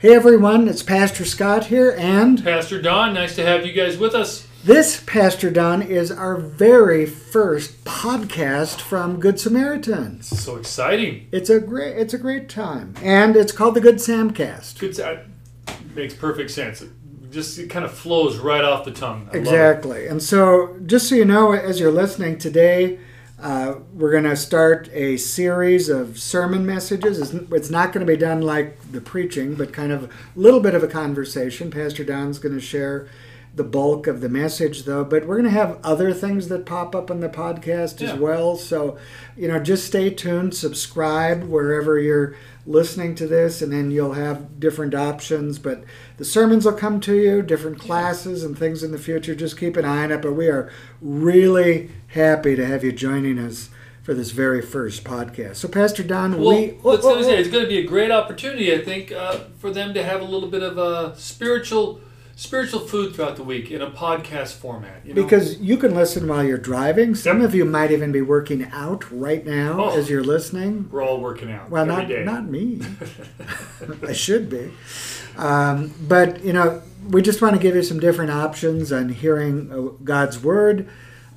Hey everyone, it's Pastor Scott here, and Pastor Don, nice to have you guys with us. this, Pastor Don, is our very first podcast from Good Samaritans. So exciting. It's a great, it's a great time, and it's called the Good Samcast. Good. That makes perfect sense. It just it kind of flows right off the tongue. I. Exactly, and so just so you know, as you're listening today, uh, we're going to start a series of sermon messages. It's, it's not going to be done like the preaching, but kind of a little bit of a conversation. Pastor Don's going to share the bulk of the message, though, but we're going to have other things that pop up on the podcast Yeah. as well. So, you know, just stay tuned, subscribe wherever you're listening to this, and then you'll have different options. But the sermons will come to you, different classes and things in the future. Just keep an eye on it. But we are really happy to have you joining us for this very first podcast. So, Pastor Don, Well, we. what's oh, oh, say, oh. it's going to be a great opportunity, I think, uh, for them to have a little bit of a spiritual, spiritual food throughout the week in a podcast format. You know? Because you can listen while you're driving. Some of you might even be working out right now Oh. as you're listening. we're all working out Well, every not day. not me. I should be. Um, but you know, we just want to give you some different options on hearing uh, God's word,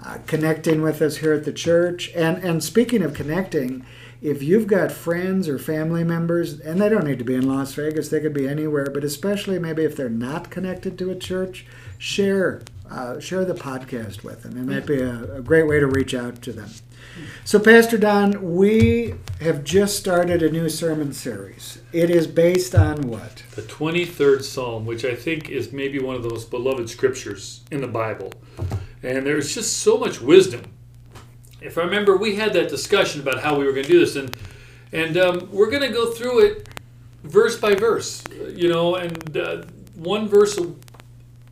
uh, connecting with us here at the church, and and speaking of connecting. If you've got friends or family members, and they don't need to be in Las Vegas, they could be anywhere, but especially maybe if they're not connected to a church, share uh, share the podcast with them. It might be a, a great way to reach out to them. So, Pastor Don, we have just started a new sermon series. It is based on what? the 23rd Psalm, which I think is maybe one of the most beloved scriptures in the Bible. And there's just so much wisdom. If I remember, we had that discussion about how we were going to do this, and and um, we're going to go through it verse by verse, you know, and uh, one verse a,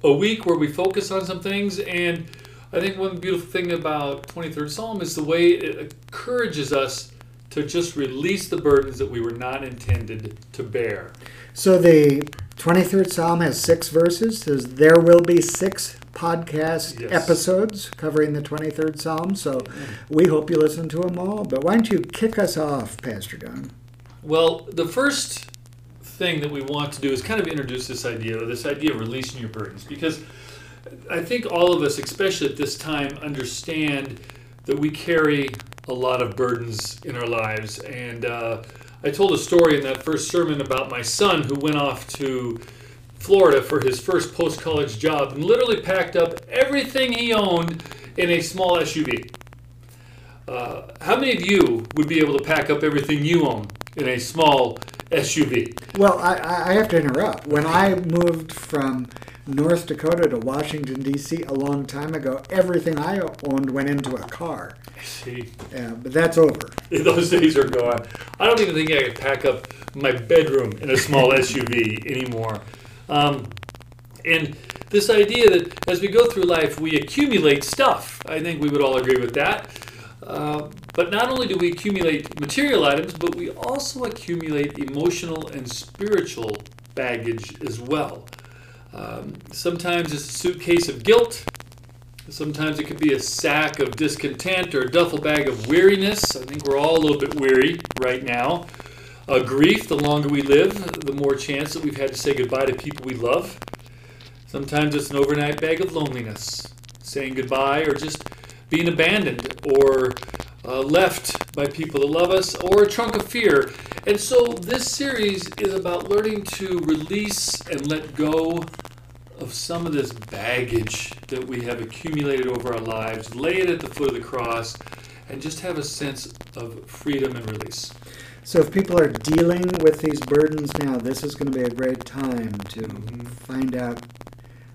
a week where we focus on some things. And I think one beautiful thing about 23rd Psalm is the way it encourages us to just release the burdens that we were not intended to bear. So, the 23rd Psalm has six verses. Says there will be six podcast Yes. episodes covering the 23rd Psalm. So, we hope you listen to them all. But why don't you kick us off, Pastor Don? Well, the first thing that we want to do is kind of introduce this idea, this idea of releasing your burdens, because I think all of us, especially at this time, understand that we carry a lot of burdens in our lives. And uh, I told a story in that first sermon about my son who went off to Florida for his first post college job and literally packed up everything he owned in a small SUV. Uh, how many of you would be able to pack up everything you own in a small SUV? Well, I, I I have to interrupt. When I moved from North Dakota to Washington, D.C. a long time ago, everything I owned went into a car. See, Yeah, but that's over. those days are gone. I don't even think I could pack up my bedroom in a small SUV anymore. Um, and this idea that as we go through life, we accumulate stuff. I think we would all agree with that. Uh, but not only do we accumulate material items, but we also accumulate emotional and spiritual baggage as well. Um, sometimes it's a suitcase of guilt. Sometimes it could be a sack of discontent or a duffel bag of weariness. I think we're all a little bit weary right now. Uh, grief, the longer we live, the more chance that we've had to say goodbye to people we love. Sometimes it's an overnight bag of loneliness, saying goodbye or just being abandoned or uh, left by people that love us, or a trunk of fear. And so this series is about learning to release and let go of some of this baggage that we have accumulated over our lives, lay it at the foot of the cross, and just have a sense of freedom and release. So if people are dealing with these burdens now, this is going to be a great time to Mhm. find out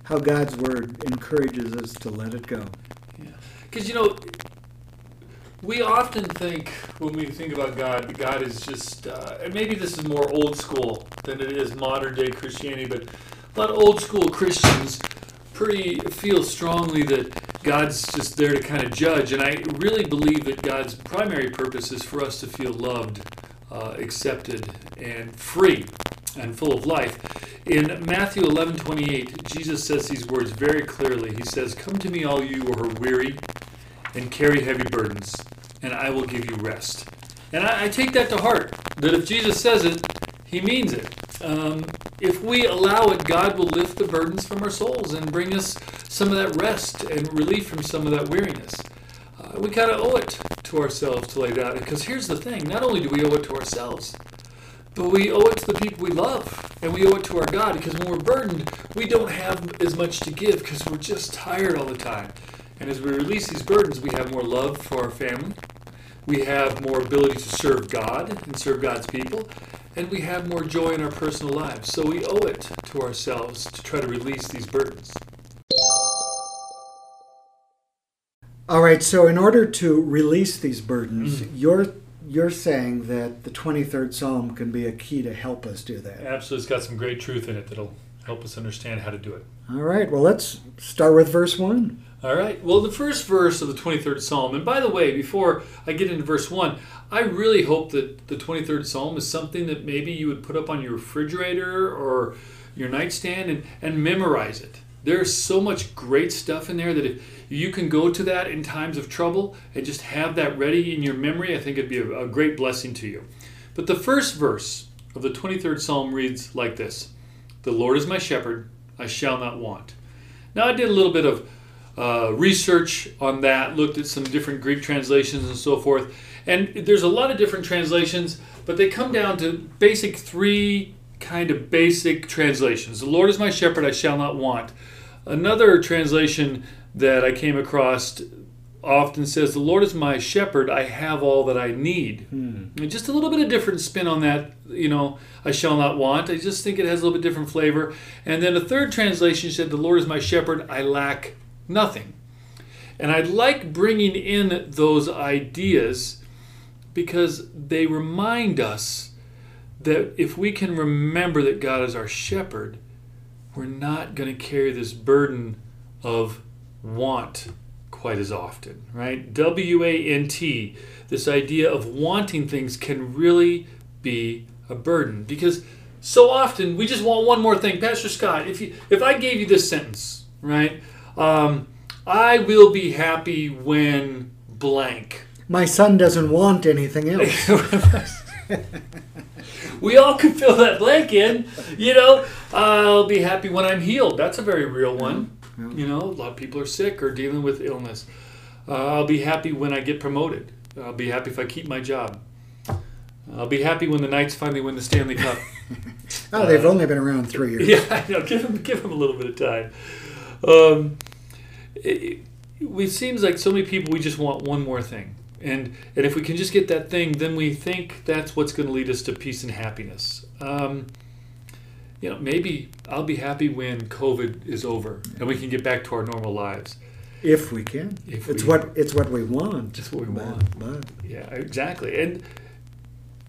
how God's word encourages us to let it go. Yeah. Because, you know, we often think when we think about God, God is just, uh, and maybe this is more old school than it is modern day Christianity, but a lot of old school Christians pretty feel strongly that God's just there to kind of judge. And I really believe that God's primary purpose is for us to feel loved, uh, accepted, and free and full of life. In Matthew 11 28, Jesus says these words very clearly. He says, Come to me, all you who are weary and carry heavy burdens, and I will give you rest. And I, I take that to heart, that if Jesus says it, he means it. Um, if we allow it, God will lift the burdens from our souls and bring us some of that rest and relief from some of that weariness. We kind of owe it to ourselves to lay that. Because here's the thing not only do we owe it to ourselves, but we owe it to the people we love, and we owe it to our God. Because when we're burdened, we don't have as much to give because we're just tired all the time. And as we release these burdens, we have more love for our family, we have more ability to serve God and serve God's people, and we have more joy in our personal lives. So we owe it to ourselves to try to release these burdens. All right, so in order to release these burdens, mm. you're you're saying that the 23rd Psalm can be a key to help us do that. Absolutely. It's got some great truth in it that'll help us understand how to do it. All right, well, let's start with verse 1. All right. Well, the first verse of the 23rd Psalm, and by the way, before I get into verse 1, I really hope that the 23rd Psalm is something that maybe you would put up on your refrigerator or your nightstand and, and memorize it. There's so much great stuff in there that if you can go to that in times of trouble and just have that ready in your memory, I think it'd be a, a great blessing to you. But the first verse of the 23rd Psalm reads like this The Lord is my shepherd, I shall not want. Now, I did a little bit of uh, research on that, looked at some different Greek translations and so forth. And there's a lot of different translations, but they come down to basic three kind of basic translations. The Lord is my shepherd, I shall not want. Another translation that I came across often says, The Lord is my shepherd, I have all that I need. Hmm. just a little bit of different spin on that, you know, I shall not want. I just think it has a little bit different flavor. And then a third translation said, The Lord is my shepherd, I lack Nothing. And I like bringing in those ideas because they remind us that if we can remember that God is our shepherd, we're not going to carry this burden of want quite as often, right? W A N T, this idea of wanting things can really be a burden because so often we just want one more thing. Pastor Scott, if you if I gave you this sentence, right? Um, I will be happy when blank. My son doesn't want anything else. we all can fill that blank in. You know, I'll be happy when I'm healed. That's a very real one. Yeah. You know, a lot of people are sick or dealing with illness. Uh, I'll be happy when I get promoted. I'll be happy if I keep my job. I'll be happy when the Knights finally win the Stanley Cup. oh, they've uh, only been around three years. Yeah, I know. Give them, give them a little bit of time. Um, it, it seems like so many people we just want one more thing and and if we can just get that thing then we think that's what's going to lead us to peace and happiness. Um, you know maybe i'll be happy when covid is over and we can get back to our normal lives. If we can. If it's we, what it's what we want. It's what we but, want. but. yeah exactly. And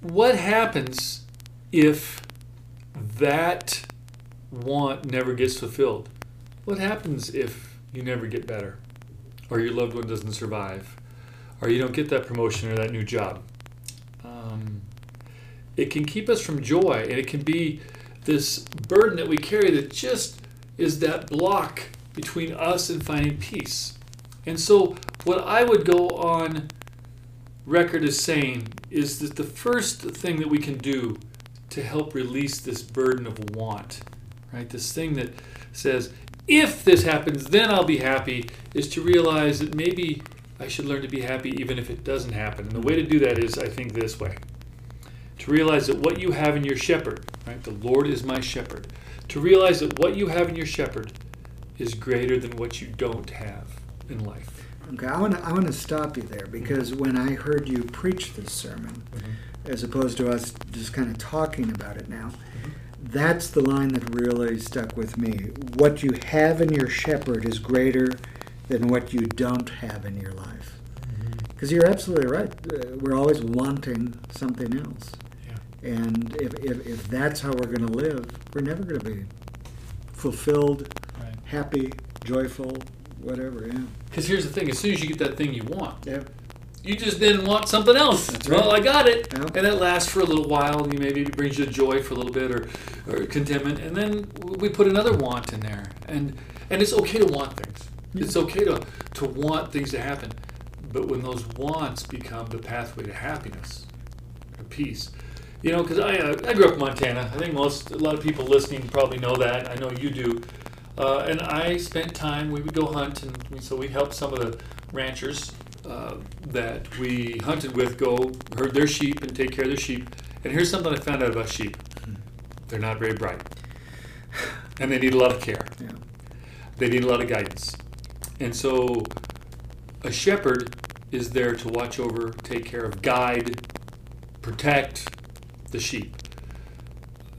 what happens if that want never gets fulfilled? What happens if you never get better, or your loved one doesn't survive, or you don't get that promotion or that new job? Um, it can keep us from joy, and it can be this burden that we carry that just is that block between us and finding peace. And so, what I would go on record as saying is that the first thing that we can do to help release this burden of want, right? This thing that says, if this happens, then I'll be happy, is to realize that maybe I should learn to be happy even if it doesn't happen. And the way to do that is, I think, this way to realize that what you have in your shepherd, right? The Lord is my shepherd. To realize that what you have in your shepherd is greater than what you don't have in life. Okay, I want to I want to stop you there because mm-hmm. when I heard you preach this sermon, mm-hmm. as opposed to us just kind of talking about it now, that's the line that really stuck with me. What you have in your shepherd is greater than what you don't have in your life. Because mm-hmm. you're absolutely right. Uh, we're always wanting something else. Yeah. And if, if, if that's how we're going to live, we're never going to be fulfilled, right. happy, joyful, whatever. Yeah. Because here's the thing: as soon as you get that thing you want, yeah you just didn't want something else. That's well. I got it, and it lasts for a little while. And maybe it brings you joy for a little bit or, or contentment, and then we put another want in there. And and it's okay to want things. It's okay to to want things to happen, but when those wants become the pathway to happiness, or peace, You know, because I, uh, I grew up in Montana. I think most, a lot of people listening probably know that. I know you do. Uh, and I spent time, we would go hunt, and we, so we helped some of the ranchers uh, that we hunted with go herd their sheep and take care of their sheep. And here's something I found out about sheep they're not very bright. And they need a lot of care. Yeah. They need a lot of guidance. And so a shepherd is there to watch over, take care of, guide, protect the sheep.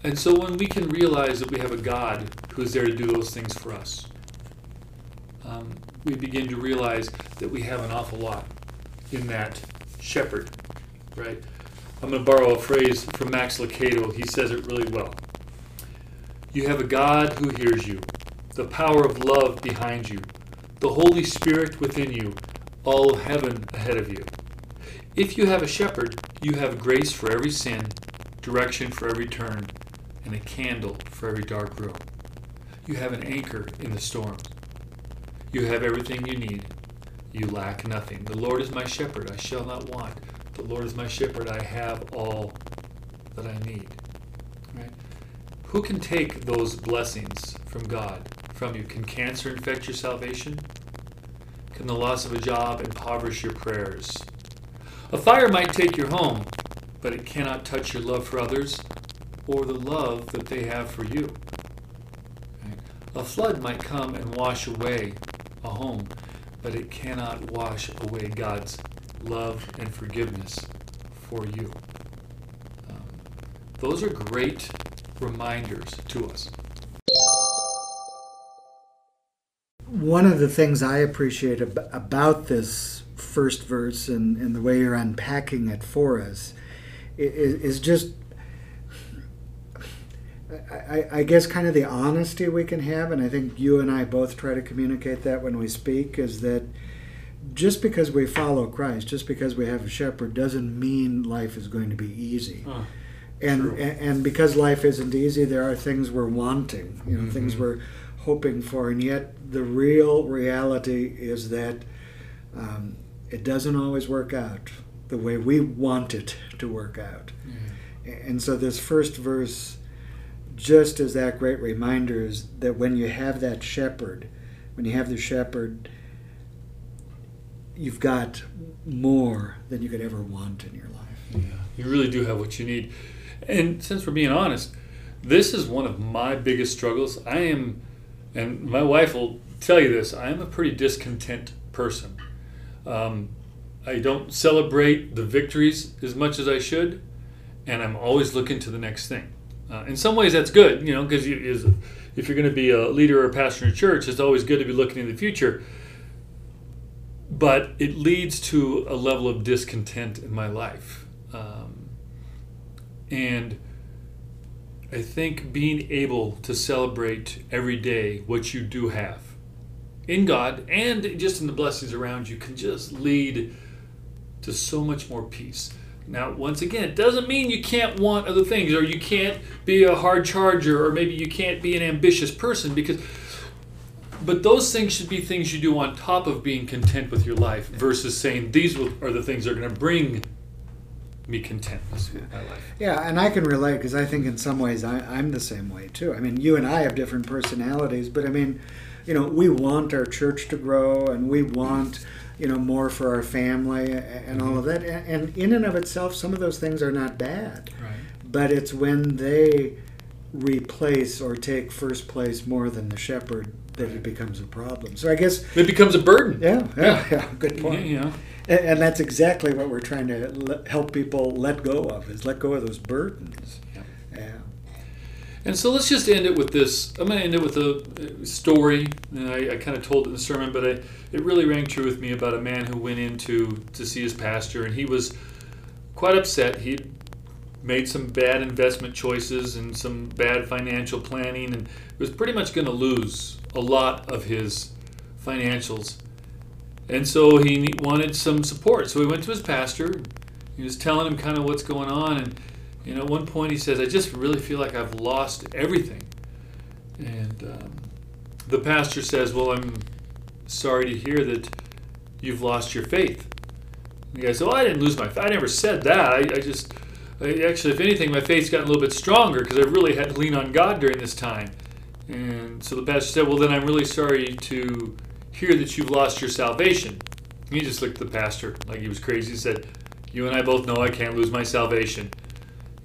And so when we can realize that we have a God who is there to do those things for us, um, we begin to realize that we have an awful lot in that shepherd, right? I'm going to borrow a phrase from Max Lucado. He says it really well. You have a God who hears you, the power of love behind you, the Holy Spirit within you, all heaven ahead of you. If you have a shepherd, you have grace for every sin, direction for every turn, and a candle for every dark room. You have an anchor in the storm. You have everything you need. You lack nothing. The Lord is my shepherd, I shall not want. The Lord is my shepherd, I have all that I need. Right? Who can take those blessings from God from you? Can cancer infect your salvation? Can the loss of a job impoverish your prayers? A fire might take your home, but it cannot touch your love for others or the love that they have for you. A flood might come and wash away a home, but it cannot wash away God's love and forgiveness for you. Um, those are great reminders to us. One of the things I appreciate ab- about this first verse and, and the way you're unpacking it for us is, is just, I, I guess, kind of the honesty we can have. And I think you and I both try to communicate that when we speak is that just because we follow Christ, just because we have a shepherd, doesn't mean life is going to be easy. Huh. and, and and because life isn't easy, there are things we're wanting, you know, things Mhm. we're hoping for, and yet the real reality is that um, it doesn't always work out the way we want it to work out. And so this first verse just is that great reminder is that when you have that shepherd, when you have the shepherd, you've got more than you could ever want in your life. Yeah, you really do have what you need. And since we're being honest, this is one of my biggest struggles. I am, and my wife will tell you this, I am a pretty discontent person. Um, I don't celebrate the victories as much as I should, and I'm always looking to the next thing. Uh, in some ways, that's good, you know, because you, if you're going to be a leader or a pastor in a church, it's always good to be looking in the future. But it leads to a level of discontent in my life. Um, and I think being able to celebrate every day what you do have in God and just in the blessings around you can just lead to so much more peace. Now, once again, it doesn't mean you can't want other things or you can't be a hard charger or maybe you can't be an ambitious person because but those things should be things you do on top of being content with your life versus saying these are the things that are going to bring me contentness with my life. Yeah, and I can relate because I think in some ways I, I'm the same way too. I mean, you and I have different personalities, but I mean, you know, we want our church to grow and we want, you know, more for our family and all of that. And in and of itself, some of those things are not bad, Right. but it's when they replace or take first place more than the shepherd that it becomes a problem. So I guess, It becomes a burden. yeah, yeah, yeah good point. Yeah. And, and that's exactly what we're trying to let, help people let go of is let go of those burdens. Yeah. Yeah. And so let's just end it with this. I'm going to end it with a uh, story. And I, I kind of told it in the sermon, but I, it really rang true with me about a man who went in to, to see his pastor, and he was quite upset. He'd made some bad investment choices and some bad financial planning, and was pretty much going to lose a lot of his financials. And so he wanted some support. So he went to his pastor. He was telling him kind of what's going on, and you know, at one point he says, I just really feel like I've lost everything. And um, the pastor says, Well, I'm sorry to hear that you've lost your faith. And the guy says, Oh, I didn't lose my faith. I never said that. I, I just, actually, if anything, my faith's gotten a little bit stronger because I really had to lean on God during this time. And so the pastor said, Well, then I'm really sorry to hear that you've lost your salvation. He just looked at the pastor like he was crazy. He said, You and I both know I can't lose my salvation.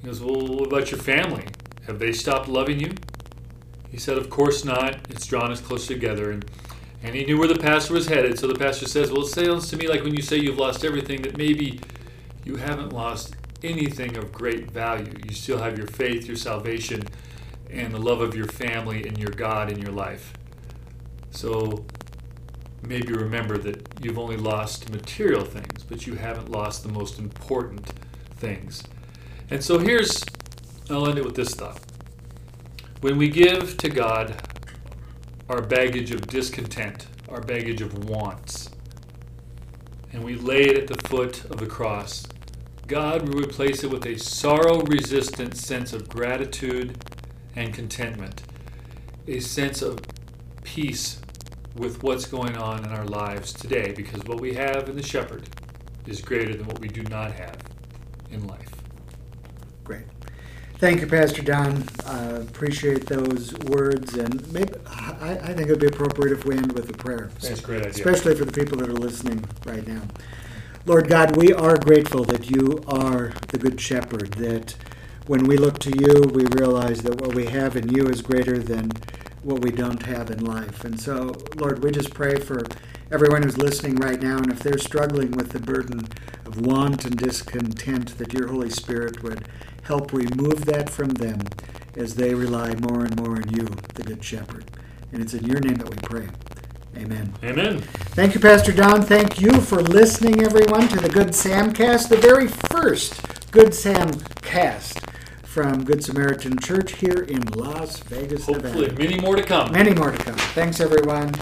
He goes, Well, what about your family? Have they stopped loving you? He said, Of course not. It's drawn us closer together. And, and he knew where the pastor was headed. So the pastor says, Well, it sounds to me like when you say you've lost everything, that maybe you haven't lost anything of great value. You still have your faith, your salvation, and the love of your family and your God in your life. So maybe remember that you've only lost material things, but you haven't lost the most important things. And so here's, I'll end it with this thought. When we give to God our baggage of discontent, our baggage of wants, and we lay it at the foot of the cross, God will replace it with a sorrow resistant sense of gratitude and contentment, a sense of peace with what's going on in our lives today, because what we have in the shepherd is greater than what we do not have in life. Great. Thank you, Pastor Don. Uh, appreciate those words, and maybe I, I think it would be appropriate if we end with a prayer. That's a great idea. Especially for the people that are listening right now. Lord God, we are grateful that you are the Good Shepherd, that when we look to you, we realize that what we have in you is greater than what we don't have in life. And so, Lord, we just pray for everyone who's listening right now, and if they're struggling with the burden of want and discontent, that your Holy Spirit would help remove that from them as they rely more and more on you, the Good Shepherd. And it's in your name that we pray. Amen. Amen. Thank you, Pastor Don. Thank you for listening, everyone, to the Good Sam cast, the very first Good Sam cast from Good Samaritan Church here in Las Vegas, Nevada. Hopefully, Nevada. many more to come. Many more to come. Thanks, everyone.